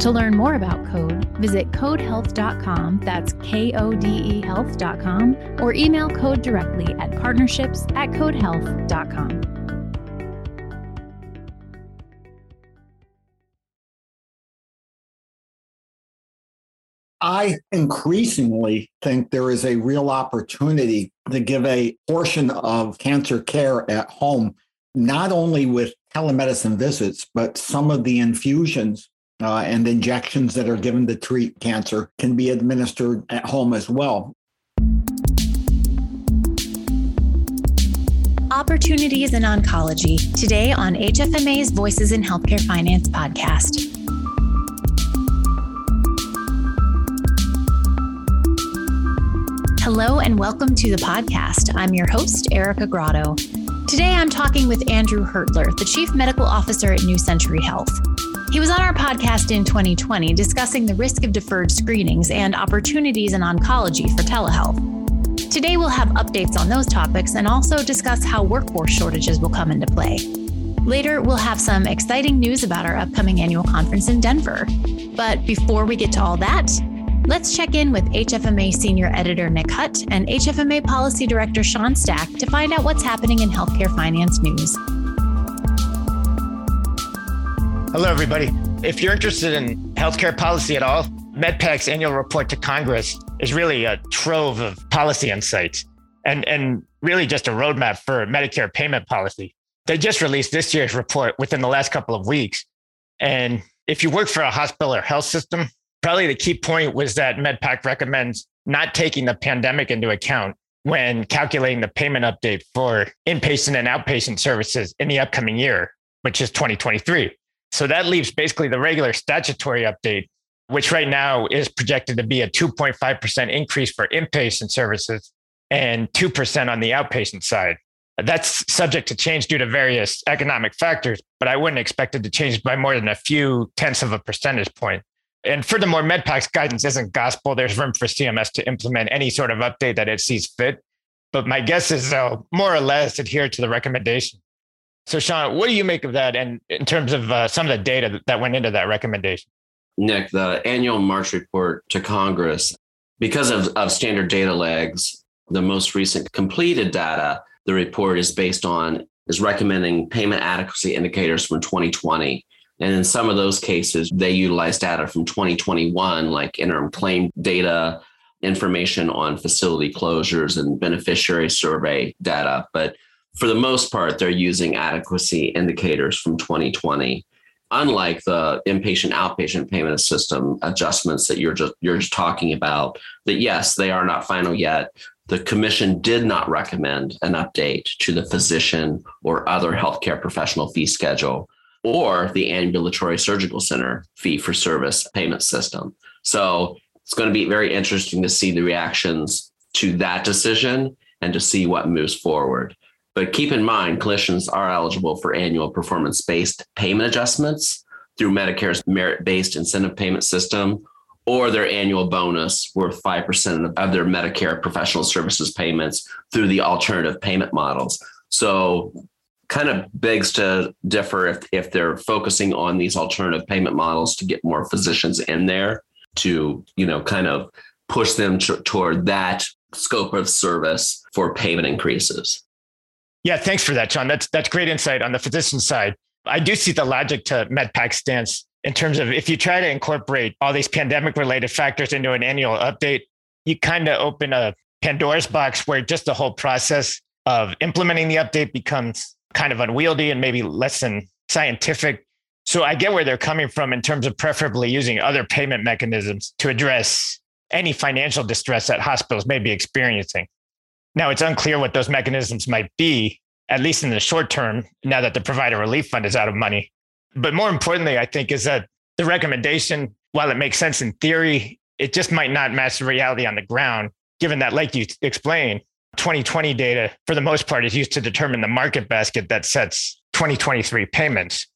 To learn more about Kode, visit kodehealth.com, that's K O D E health.com, or email Kode directly at partnerships at kodehealth.com. I increasingly think there is a real opportunity to give a portion of cancer care at home, not only with telemedicine visits, but some of the infusions uh, and injections that are given to treat cancer can be administered at home as well. Opportunities in Oncology, today on HFMA's Voices in Healthcare Finance podcast. Hello and welcome to the podcast. I'm your host, Erica Grotto. Today I'm talking with Andrew Hertler, the Chief Medical Officer at New Century Health. He was on our podcast in 2020 discussing the risk of deferred screenings and opportunities in oncology for telehealth. Today, we'll have updates on those topics and also discuss how workforce shortages will come into play. Later, we'll have some exciting news about our upcoming annual conference in Denver. But before we get to all that, let's check in with HFMA Senior Editor Nick Hut and HFMA Policy Director Sean Stack to find out what's happening in healthcare finance news. Hello, everybody. If you're interested in healthcare policy at all, MedPAC's annual report to Congress is really a trove of policy insights and, and really just a roadmap for Medicare payment policy. They just released this year's report within the last couple of weeks. And if you work for a hospital or health system, probably the key point was that MedPAC recommends not taking the pandemic into account when calculating the payment update for inpatient and outpatient services in the upcoming year, which is 2023. So that leaves basically the regular statutory update, which right now is projected to be a 2.5% increase for inpatient services and 2% on the outpatient side. That's subject to change due to various economic factors, but I wouldn't expect it to change by more than a few tenths of a percentage point. And furthermore, MedPAC's guidance isn't gospel. There's room for CMS to implement any sort of update that it sees fit. But my guess is they'll more or less adhere to the recommendation. So, Sean, what do you make of that? And in terms of uh, some of the data that went into that recommendation? Nick, the annual March report to Congress, because of, of standard data lags, the most recent completed data, the report is based on, is recommending payment adequacy indicators from 2020. And in some of those cases, they utilize data from 2021, like interim claim data, information on facility closures, and beneficiary survey data. But for the most part, they're using adequacy indicators from 2020. Unlike the inpatient outpatient payment system adjustments that you're just you're just talking about, that yes, they are not final yet. The commission did not recommend an update to the physician or other healthcare professional fee schedule or the ambulatory surgical center fee for service payment system. So it's going to be very interesting to see the reactions to that decision and to see what moves forward. But keep in mind, clinicians are eligible for annual performance based payment adjustments through Medicare's merit based incentive payment system or their annual bonus worth 5% of their Medicare professional services payments through the alternative payment models. So, kind of begs to differ if, if they're focusing on these alternative payment models to get more physicians in there to, you know, kind of push them t- toward that scope of service for payment increases. Yeah, thanks for that, Sean. That's that's great insight on the physician side. I do see the logic to MedPAC's stance in terms of if you try to incorporate all these pandemic related factors into an annual update, you kind of open a Pandora's box where just the whole process of implementing the update becomes kind of unwieldy and maybe less than scientific. So I get where they're coming from in terms of preferably using other payment mechanisms to address any financial distress that hospitals may be experiencing. Now, it's unclear what those mechanisms might be, at least in the short term, now that the provider relief fund is out of money. But more importantly, I think, is that the recommendation, while it makes sense in theory, it just might not match the reality on the ground. given that, like you explained, 2020 data, for the most part, is used to determine the market basket that sets 2023 payments.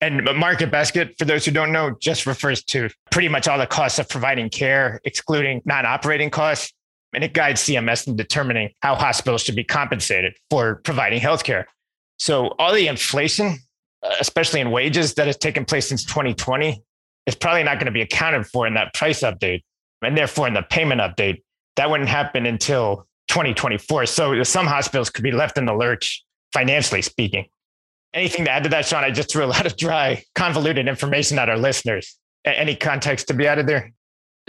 And market basket, for those who don't know, just refers to pretty much all the costs of providing care, excluding non operating costs. And it guides CMS in determining how hospitals should be compensated for providing healthcare. So, all the inflation, uh, especially in wages, that has taken place since 2020 is probably not going to be accounted for in that price update. And therefore, in the payment update, that wouldn't happen until 2024. So, some hospitals could be left in the lurch, financially speaking. Anything to add to that, Sean? I just threw a lot of dry, convoluted information at our listeners. Any context to be added there?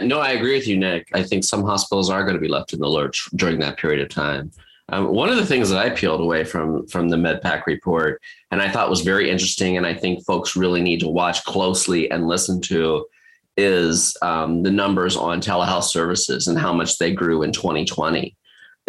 No, I agree with you, Nick. I think some hospitals are going to be left in the lurch during that period of time. Um, one of the things that I peeled away from from the MedPAC report, and I thought was very interesting, and I think folks really need to watch closely and listen to, is um, the numbers on telehealth services and how much they grew in 2020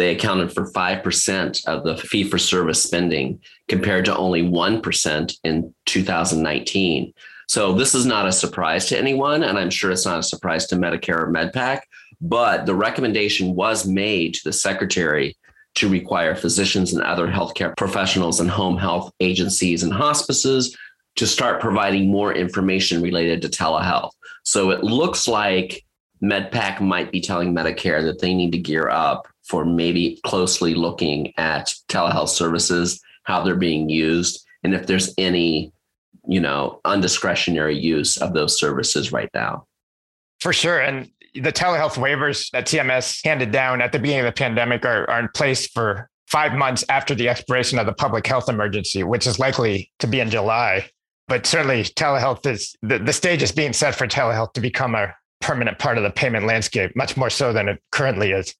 they accounted for 5% of the fee for service spending compared to only 1% in 2019. So this is not a surprise to anyone, and I'm sure it's not a surprise to Medicare or MedPAC, but the recommendation was made to the secretary to require physicians and other healthcare professionals and home health agencies and hospices to start providing more information related to telehealth. So it looks like MedPAC might be telling Medicare that they need to gear up for maybe closely looking at telehealth services, how they're being used, and if there's any, you know, undiscretionary use of those services right now. For sure. And the telehealth waivers that CMS handed down at the beginning of the pandemic are, are in place for five months after the expiration of the public health emergency, which is likely to be in July. But certainly, telehealth is the, the stage is being set for telehealth to become a permanent part of the payment landscape, much more so than it currently is.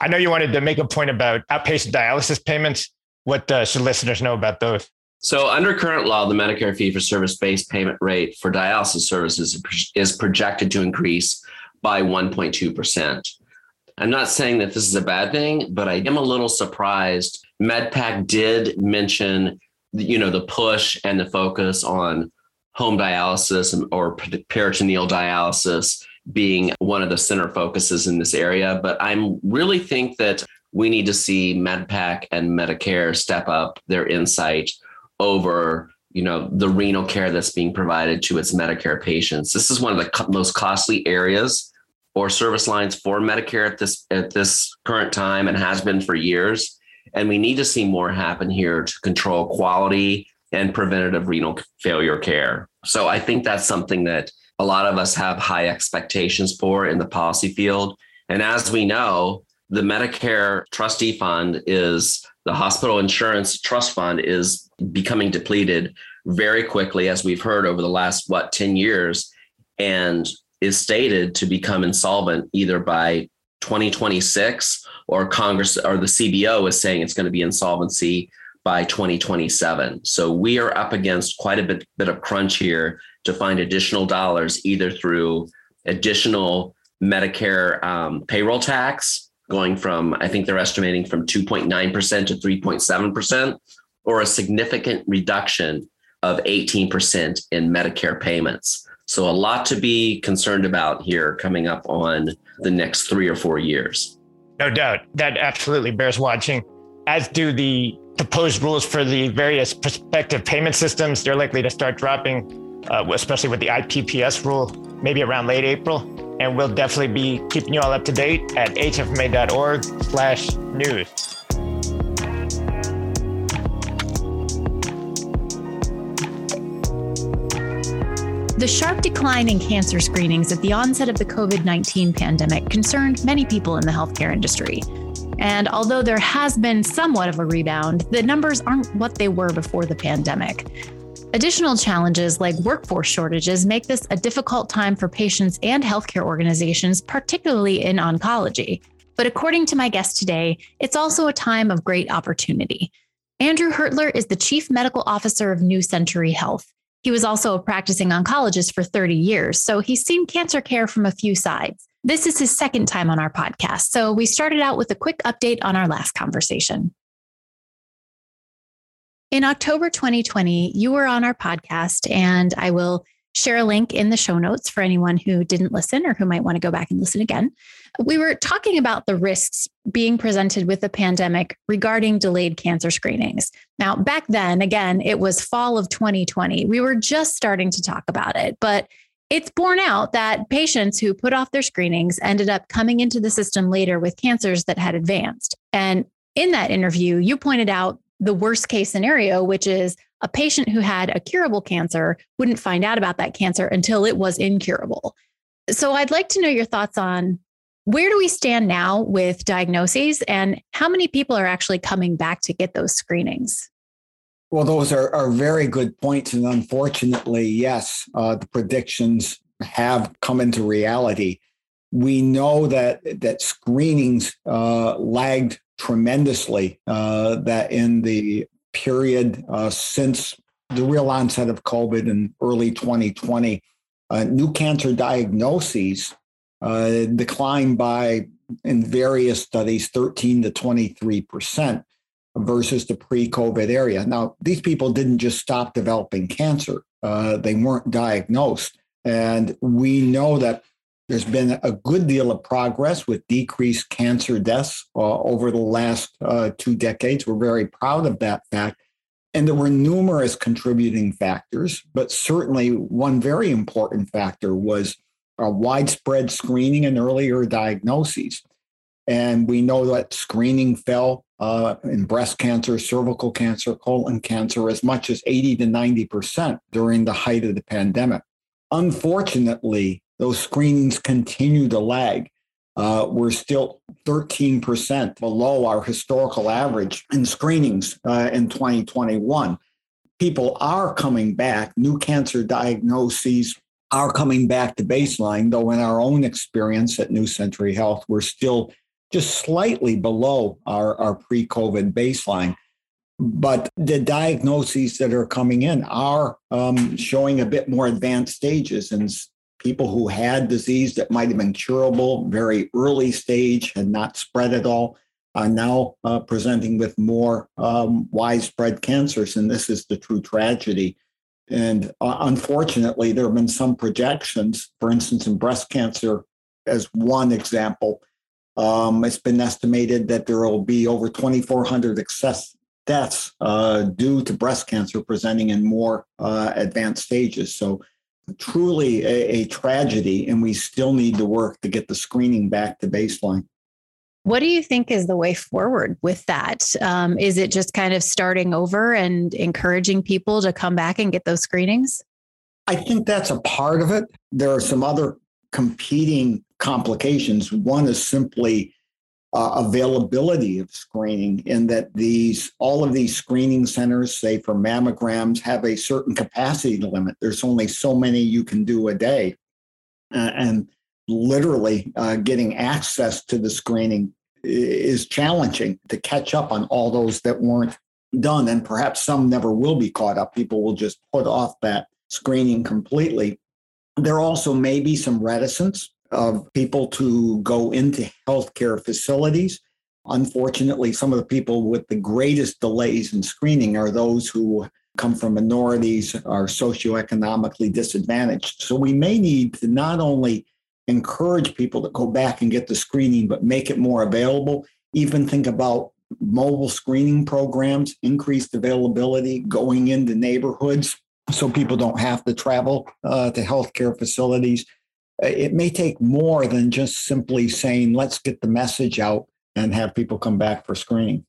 I know you wanted to make a point about outpatient dialysis payments. What uh, should listeners know about those? So, under current law, the Medicare fee for service based payment rate for dialysis services is projected to increase by 1.2%. I'm not saying that this is a bad thing, but I am a little surprised. MedPAC did mention, you know, the push and the focus on home dialysis or peritoneal dialysis being one of the center focuses in this area. But I really think that we need to see MedPAC and Medicare step up their insight over you know the renal care that's being provided to its Medicare patients. This is one of the co- most costly areas or service lines for Medicare at this at this current time and has been for years. And we need to see more happen here to control quality and preventative renal failure care. So I think that's something that a lot of us have high expectations for in the policy field. And as we know, the Medicare trustee fund is the hospital insurance trust fund is becoming depleted very quickly, as we've heard over the last, what, 10 years, and is stated to become insolvent either by 2026 or Congress or the CBO is saying it's going to be insolvency by 2027. So we are up against quite a bit, bit of crunch here to find additional dollars, either through additional Medicare um, payroll tax going from, I think they're estimating from 2.9% to 3.7%, or a significant reduction of 18% in Medicare payments. So, a lot to be concerned about here coming up on the next three or four years. No doubt. That absolutely bears watching, as do the proposed rules for the various prospective payment systems. They're likely to start dropping uh, especially with the IPPS rule, maybe around late April. And we'll definitely be keeping you all up to date at hfma.org slash news. The sharp decline in cancer screenings at the onset of the COVID 19 pandemic concerned many people in the healthcare industry. And although there has been somewhat of a rebound, the numbers aren't what they were before the pandemic. Additional challenges like workforce shortages make this a difficult time for patients and healthcare organizations, particularly in oncology. But according to my guest today, it's also a time of great opportunity. Andrew Hertler is the Chief Medical Officer of New Century Health. He was also a practicing oncologist for 30 years, so he's seen cancer care from a few sides. This is his second time on our podcast, so we started out with a quick update on our last conversation. In October 2020, you were on our podcast, and I will share a link in the show notes for anyone who didn't listen or who might want to go back and listen again. We were talking about the risks being presented with the pandemic regarding delayed cancer screenings. Now, back then, again, it was fall of 2020. We were just starting to talk about it, but it's borne out that patients who put off their screenings ended up coming into the system later with cancers that had advanced. And in that interview, you pointed out the worst case scenario, which is a patient who had a curable cancer wouldn't find out about that cancer until it was incurable. So I'd like to know your thoughts on where do we stand now with diagnoses and how many people are actually coming back to get those screenings? Well, those are, are very good points. And unfortunately, yes, uh, the predictions have come into reality. We know that, that screenings uh, lagged tremendously, uh, that in the period uh, since the real onset of COVID in early 2020, uh, new cancer diagnoses uh, declined by, in various studies, 13 to 23 percent versus the pre-COVID area. Now, these people didn't just stop developing cancer; uh, they weren't diagnosed, and we know that there's been a good deal of progress with decreased cancer deaths uh, over the last uh, two decades. We're very proud of that fact. And there were numerous contributing factors, but certainly one very important factor was a widespread screening and earlier diagnoses. And we know that screening fell uh, in breast cancer, cervical cancer, colon cancer as much as 80 to 90% during the height of the pandemic. Unfortunately, those screenings continue to lag. Uh, we're still 13% below our historical average in screenings uh, in 2021. People are coming back, new cancer diagnoses are coming back to baseline, though, in our own experience at New Century Health, we're still just slightly below our, our pre COVID baseline. But the diagnoses that are coming in are um, showing a bit more advanced stages. And people who had disease that might have been curable, very early stage, had not spread at all, are now uh, presenting with more um, widespread cancers. And this is the true tragedy. And uh, unfortunately, there have been some projections, for instance, in breast cancer, as one example. Um, it's been estimated that there will be over 2,400 excess deaths uh, due to breast cancer presenting in more uh, advanced stages. So truly a, a tragedy, and we still need to work to get the screening back to baseline. What do you think is the way forward with that? Um, is it just kind of starting over and encouraging people to come back and get those screenings? I think that's a part of it. There are some other competing complications. One is simply uh, availability of screening in that these all of these screening centers say for mammograms have a certain capacity limit. There's only so many you can do a day uh, and literally uh, getting access to the screening is challenging to catch up on all those that weren't done and perhaps some never will be caught up. People will just put off that screening completely. There also may be some reticence of people to go into healthcare facilities. Unfortunately, some of the people with the greatest delays in screening are those who come from minorities, are socioeconomically disadvantaged. So we may need to not only encourage people to go back and get the screening, but make it more available. Even think about mobile screening programs, increased availability, going into neighborhoods so people don't have to travel uh, to healthcare facilities it may take more than just simply saying, let's get the message out and have people come back for screening.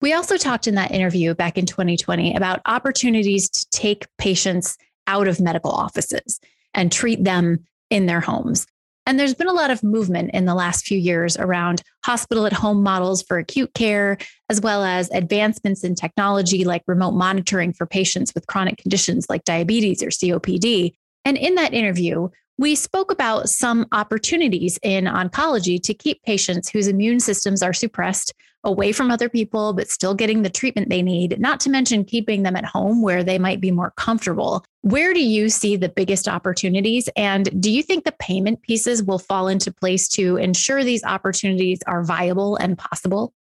We also talked in that interview back in 2020 about opportunities to take patients out of medical offices and treat them in their homes. And there's been a lot of movement in the last few years around hospital at home models for acute care, as well as advancements in technology like remote monitoring for patients with chronic conditions like diabetes or COPD. And in that interview, we spoke about some opportunities in oncology to keep patients whose immune systems are suppressed away from other people, but still getting the treatment they need, not to mention keeping them at home where they might be more comfortable. Where do you see the biggest opportunities? And do you think the payment pieces will fall into place to ensure these opportunities are viable and possible?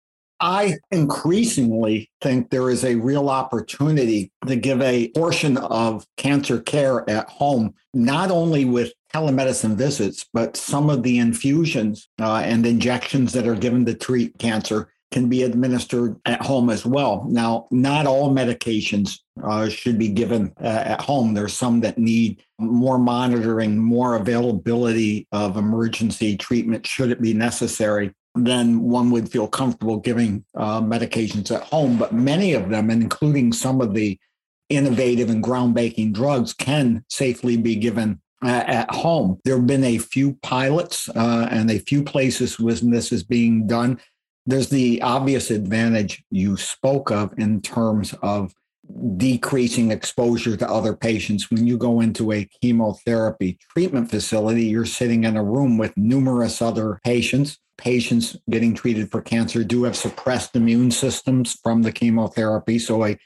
I increasingly think there is a real opportunity to give a portion of cancer care at home, not only with telemedicine visits, but some of the infusions uh, and injections that are given to treat cancer can be administered at home as well. Now, not all medications uh, should be given uh, at home. There's some that need more monitoring, more availability of emergency treatment should it be necessary then one would feel comfortable giving uh, medications at home. But many of them, including some of the innovative and groundbreaking drugs, can safely be given at home. There have been a few pilots uh, and a few places where this is being done. There's the obvious advantage you spoke of in terms of decreasing exposure to other patients. When you go into a chemotherapy treatment facility, you're sitting in a room with numerous other patients patients getting treated for cancer do have suppressed immune systems from the chemotherapy. So, a,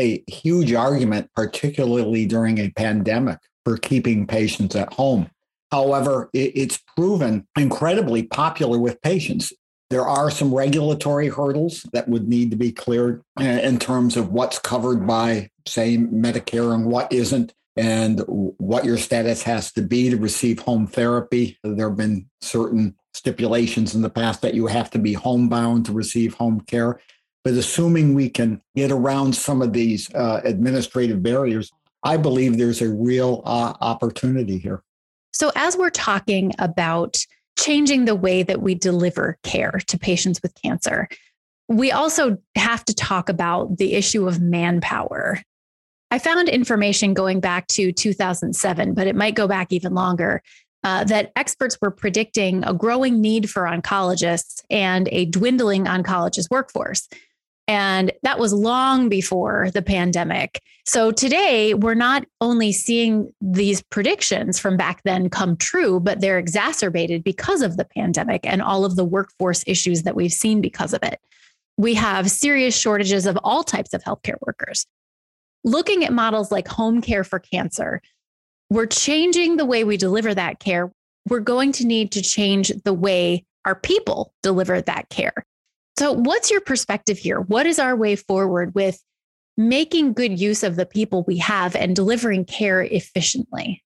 a huge argument, particularly during a pandemic, for keeping patients at home. However, it, it's proven incredibly popular with patients. There are some regulatory hurdles that would need to be cleared uh, in terms of what's covered by, say, Medicare and what isn't and what your status has to be to receive home therapy. There have been certain stipulations in the past that you have to be homebound to receive home care. But assuming we can get around some of these uh, administrative barriers, I believe there's a real uh, opportunity here. So, as we're talking about changing the way that we deliver care to patients with cancer, we also have to talk about the issue of manpower. I found information going back to 2007, but it might go back even longer uh, that experts were predicting a growing need for oncologists and a dwindling oncologist workforce. And that was long before the pandemic. So today, we're not only seeing these predictions from back then come true, but they're exacerbated because of the pandemic and all of the workforce issues that we've seen because of it. We have serious shortages of all types of healthcare workers. Looking at models like home care for cancer, we're changing the way we deliver that care. We're going to need to change the way our people deliver that care. So, what's your perspective here? What is our way forward with making good use of the people we have and delivering care efficiently?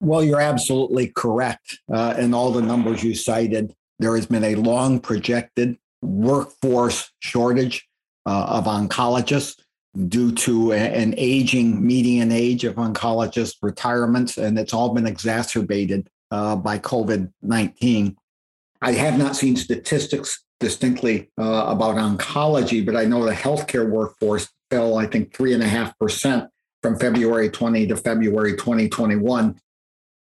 Well, you're absolutely correct. Uh, in all the numbers you cited, there has been a long projected workforce shortage uh, of oncologists due to an aging median age of oncologist retirements, and it's all been exacerbated uh, by COVID 19. I have not seen statistics distinctly uh, about oncology, but I know the healthcare workforce fell, I think, 3.5% from February 20 to February 2021.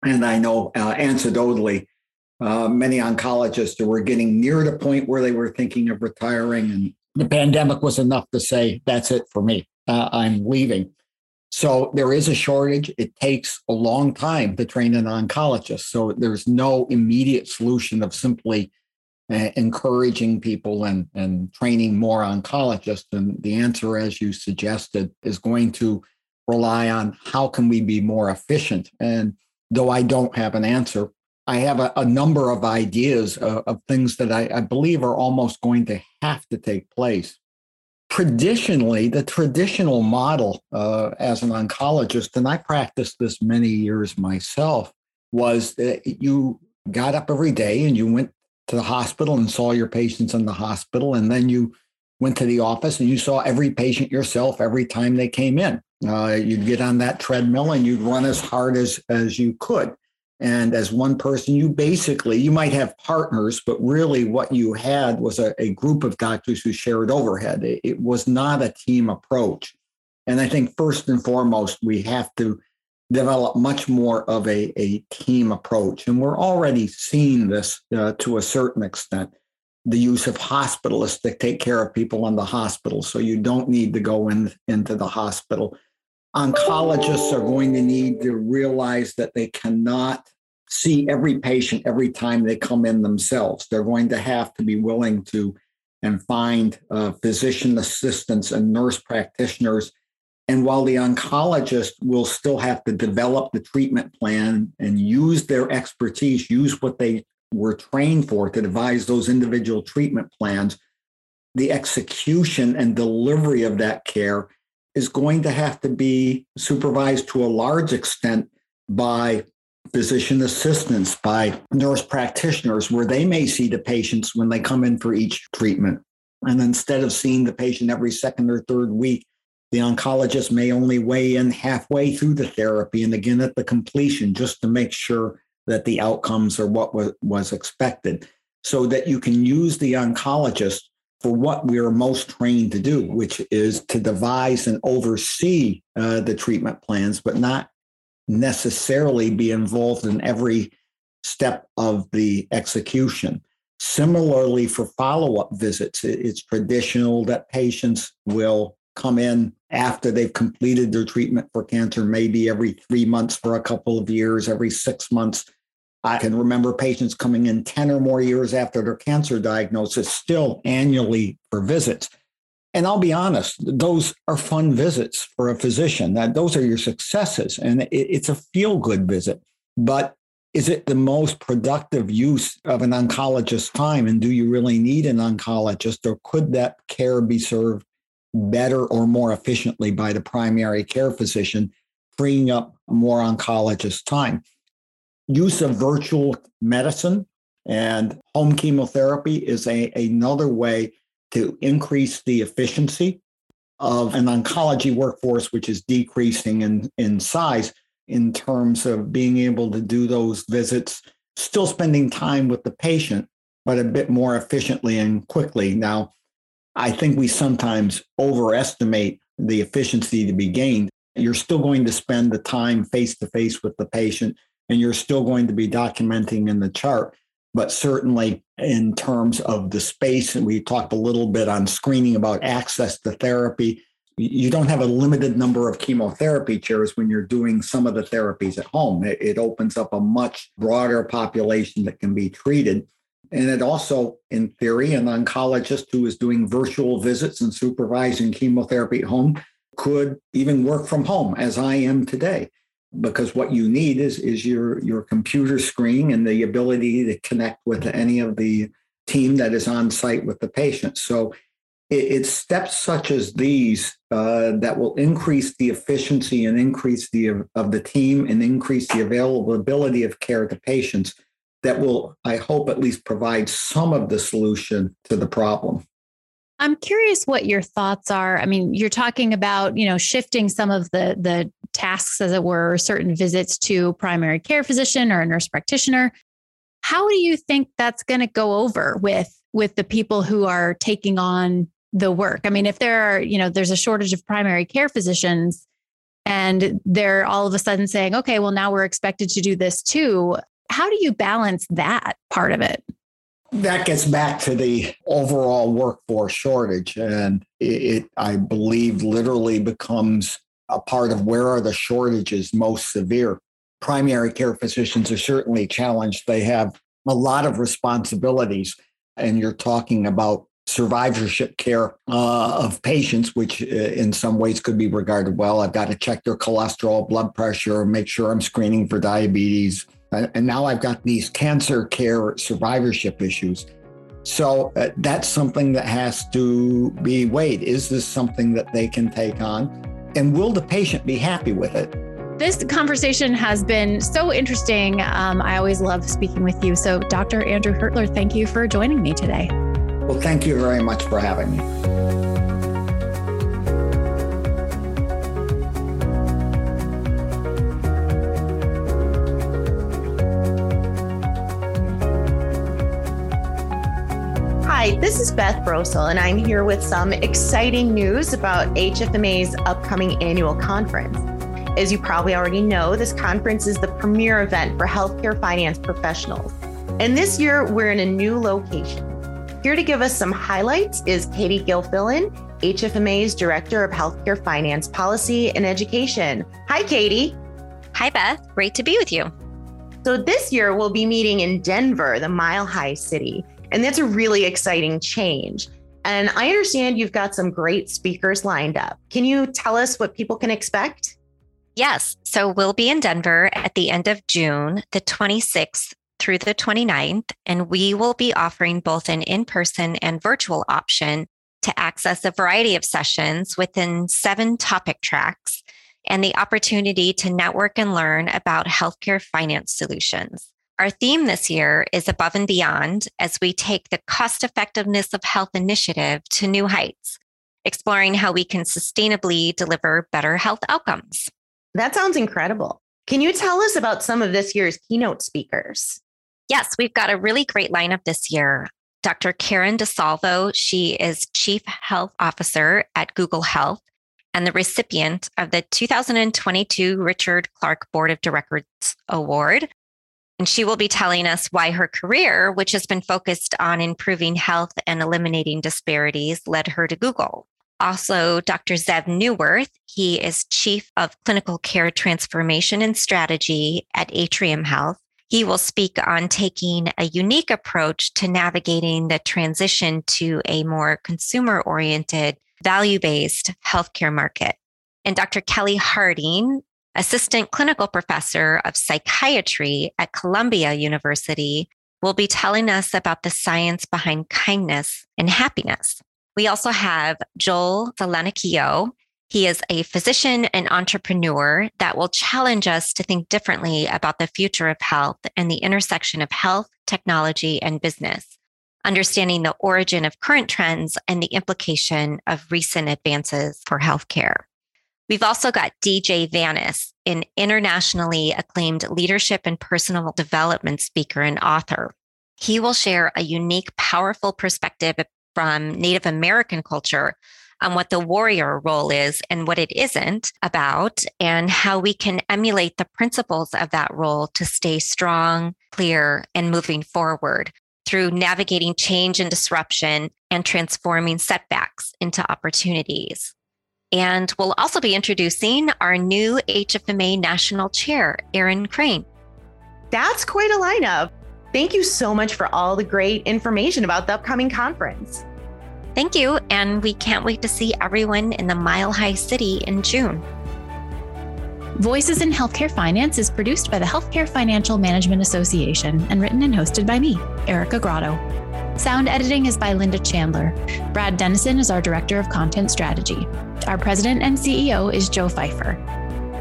And I know uh, anecdotally, uh, many oncologists were getting near the point where they were thinking of retiring and the pandemic was enough to say, that's it for me. Uh, I'm leaving. So there is a shortage. It takes a long time to train an oncologist. So there's no immediate solution of simply uh, encouraging people and, and training more oncologists. And the answer, as you suggested, is going to rely on how can we be more efficient. And though I don't have an answer, I have a, a number of ideas of, of things that I, I, believe are almost going to have to take place. Traditionally, the traditional model uh, as an oncologist, and I practiced this many years myself, was that you got up every day and you went to the hospital and saw your patients in the hospital, and then you went to the office and you saw every patient yourself every time they came in. Uh, you'd get on that treadmill and you'd run as hard as as you could and as one person you basically you might have partners but really what you had was a, a group of doctors who shared overhead. It, it, was not a team approach. And i think first and foremost we have to develop much more of a, a team approach. And we're already seeing this uh, to a certain extent. The use of hospitalists to take care of people in the hospital. So you don't need to go in into the hospital oncologists are going to need to realize that they cannot see every patient every time they come in themselves. They're going to have to be willing to and find uh, physician assistants and nurse practitioners. And while the oncologist will still have to develop the treatment plan and use their expertise, use what they were trained for to devise those individual treatment plans, the execution and delivery of that care is going to have to be supervised to a large extent by physician assistants, by nurse practitioners, where they may see the patients when they come in for each treatment. And instead of seeing the patient every second or third week, the oncologist may only weigh in halfway through the therapy and again at the completion just to make sure that the outcomes are what was, expected so that you can use the oncologist for what we are most trained to do, which is to devise and oversee uh, the treatment plans, but not necessarily be involved in every step of the execution. Similarly, for follow up visits, it's traditional that patients will come in after they've completed their treatment for cancer, maybe every three months for a couple of years, every six months. I can remember patients coming in 10 or more years after their cancer diagnosis, still annually for visits. And I'll be honest, those are fun visits for a physician. That those are your successes, and it, it's a feel good visit. But is it the most productive use of an oncologist's time? And do you really need an oncologist, or could that care be served better or more efficiently by the primary care physician, freeing up more oncologist time? Use of virtual medicine and home chemotherapy is a, another way to increase the efficiency of an oncology workforce, which is decreasing in, in size in terms of being able to do those visits, still spending time with the patient, but a bit more efficiently and quickly. Now, I think we sometimes overestimate the efficiency to be gained. You're still going to spend the time face to face with the patient, and you're still going to be documenting in the chart but certainly in terms of the space, and we talked a little bit on screening about access to therapy. You don't have a limited number of chemotherapy chairs when you're doing some of the therapies at home. It, it opens up a much broader population that can be treated. And it also, in theory, an oncologist who is doing virtual visits and supervising chemotherapy at home could even work from home, as I am today because what you need is is your your computer screen and the ability to connect with any of the team that is on site with the patient. So it, it's steps such as these uh, that will increase the efficiency and increase the of the team and increase the availability of care to patients that will, I hope, at least provide some of the solution to the problem. I'm curious what your thoughts are. I mean, you're talking about, you know, shifting some of the the tasks as it were, certain visits to primary care physician or a nurse practitioner. How do you think that's going to go over with with the people who are taking on the work? I mean, if there are, you know, there's a shortage of primary care physicians and they're all of a sudden saying, "Okay, well now we're expected to do this too." How do you balance that part of it? that gets back to the overall workforce shortage. And it, I believe, literally becomes a part of where are the shortages most severe. Primary care physicians are certainly challenged. They have a lot of responsibilities. And you're talking about survivorship care uh, of patients, which uh, in some ways could be regarded well. I've got to check their cholesterol, blood pressure, make sure I'm screening for diabetes, and now I've got these cancer care survivorship issues. So uh, that's something that has to be weighed. Is this something that they can take on? And will the patient be happy with it? This conversation has been so interesting. Um, I always love speaking with you. So, Dr. Andrew Hertler, thank you for joining me today. Well, thank you very much for having me. Is Beth Brosel, and I'm here with some exciting news about HFMA's upcoming annual conference. As you probably already know, this conference is the premier event for healthcare finance professionals. And this year, we're in a new location. Here to give us some highlights is Katie Gilfillan, HFMA's Director of Healthcare Finance Policy and Education. Hi, Katie. Hi, Beth. Great to be with you. So, this year we'll be meeting in Denver, the Mile High City. And that's a really exciting change. And I understand you've got some great speakers lined up. Can you tell us what people can expect? Yes. So we'll be in Denver at the end of June, the 26th through the 29th, and we will be offering both an in person and virtual option to access a variety of sessions within seven topic tracks and the opportunity to network and learn about healthcare finance solutions. Our theme this year is Above and Beyond as we take the cost effectiveness of health initiative to new heights, exploring how we can sustainably deliver better health outcomes. That sounds incredible. Can you tell us about some of this year's keynote speakers? Yes, we've got a really great lineup this year. Dr. Karen DeSalvo, she is Chief Health Officer at Google Health and the recipient of the 2022 Richard Clarke Board of Directors Award. And she will be telling us why her career, which has been focused on improving health and eliminating disparities, led her to Google. Also, Dr. Zeev Neuwirth, he is Chief of Clinical Care Transformation and Strategy at Atrium Health. He will speak on taking a unique approach to navigating the transition to a more consumer oriented, value based healthcare market. And Dr. Kelli Harding, assistant clinical professor of psychiatry at Columbia University, will be telling us about the science behind kindness and happiness. We also have Joel Selanikio. He is a physician and entrepreneur that will challenge us to think differently about the future of health and the intersection of health, technology, and business, understanding the origin of current trends and the implication of recent advances for healthcare. We've also got DJ Vanas, an internationally acclaimed leadership and personal development speaker and author. He will share a unique, powerful perspective from Native American culture on what the warrior role is and what it isn't about, and how we can emulate the principles of that role to stay strong, clear, and moving forward through navigating change and disruption and transforming setbacks into opportunities. And we'll also be introducing our new HFMA National Chair, Erin Crane. That's quite a lineup. Thank you so much for all the great information about the upcoming conference. Thank you. And we can't wait to see everyone in the Mile High City in June. Voices in Healthcare Finance is produced by the Healthcare Financial Management Association and written and hosted by me, Erica Grotto. Sound editing is by Linda Chandler. Brad Dennison is our Director of Content Strategy. Our President and CEO is Joe Fifer.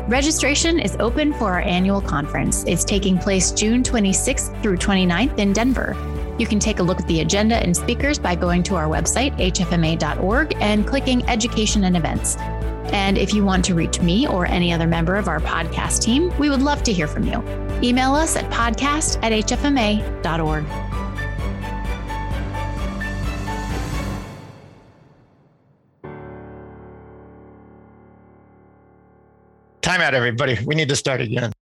Registration is open for our annual conference. It's taking place June 26th through 29th in Denver. You can take a look at the agenda and speakers by going to our website, hfma.org, and clicking Education and Events. And if you want to reach me or any other member of our podcast team, we would love to hear from you. Email us at podcast at hfma.org. Time out, everybody. We need to start again.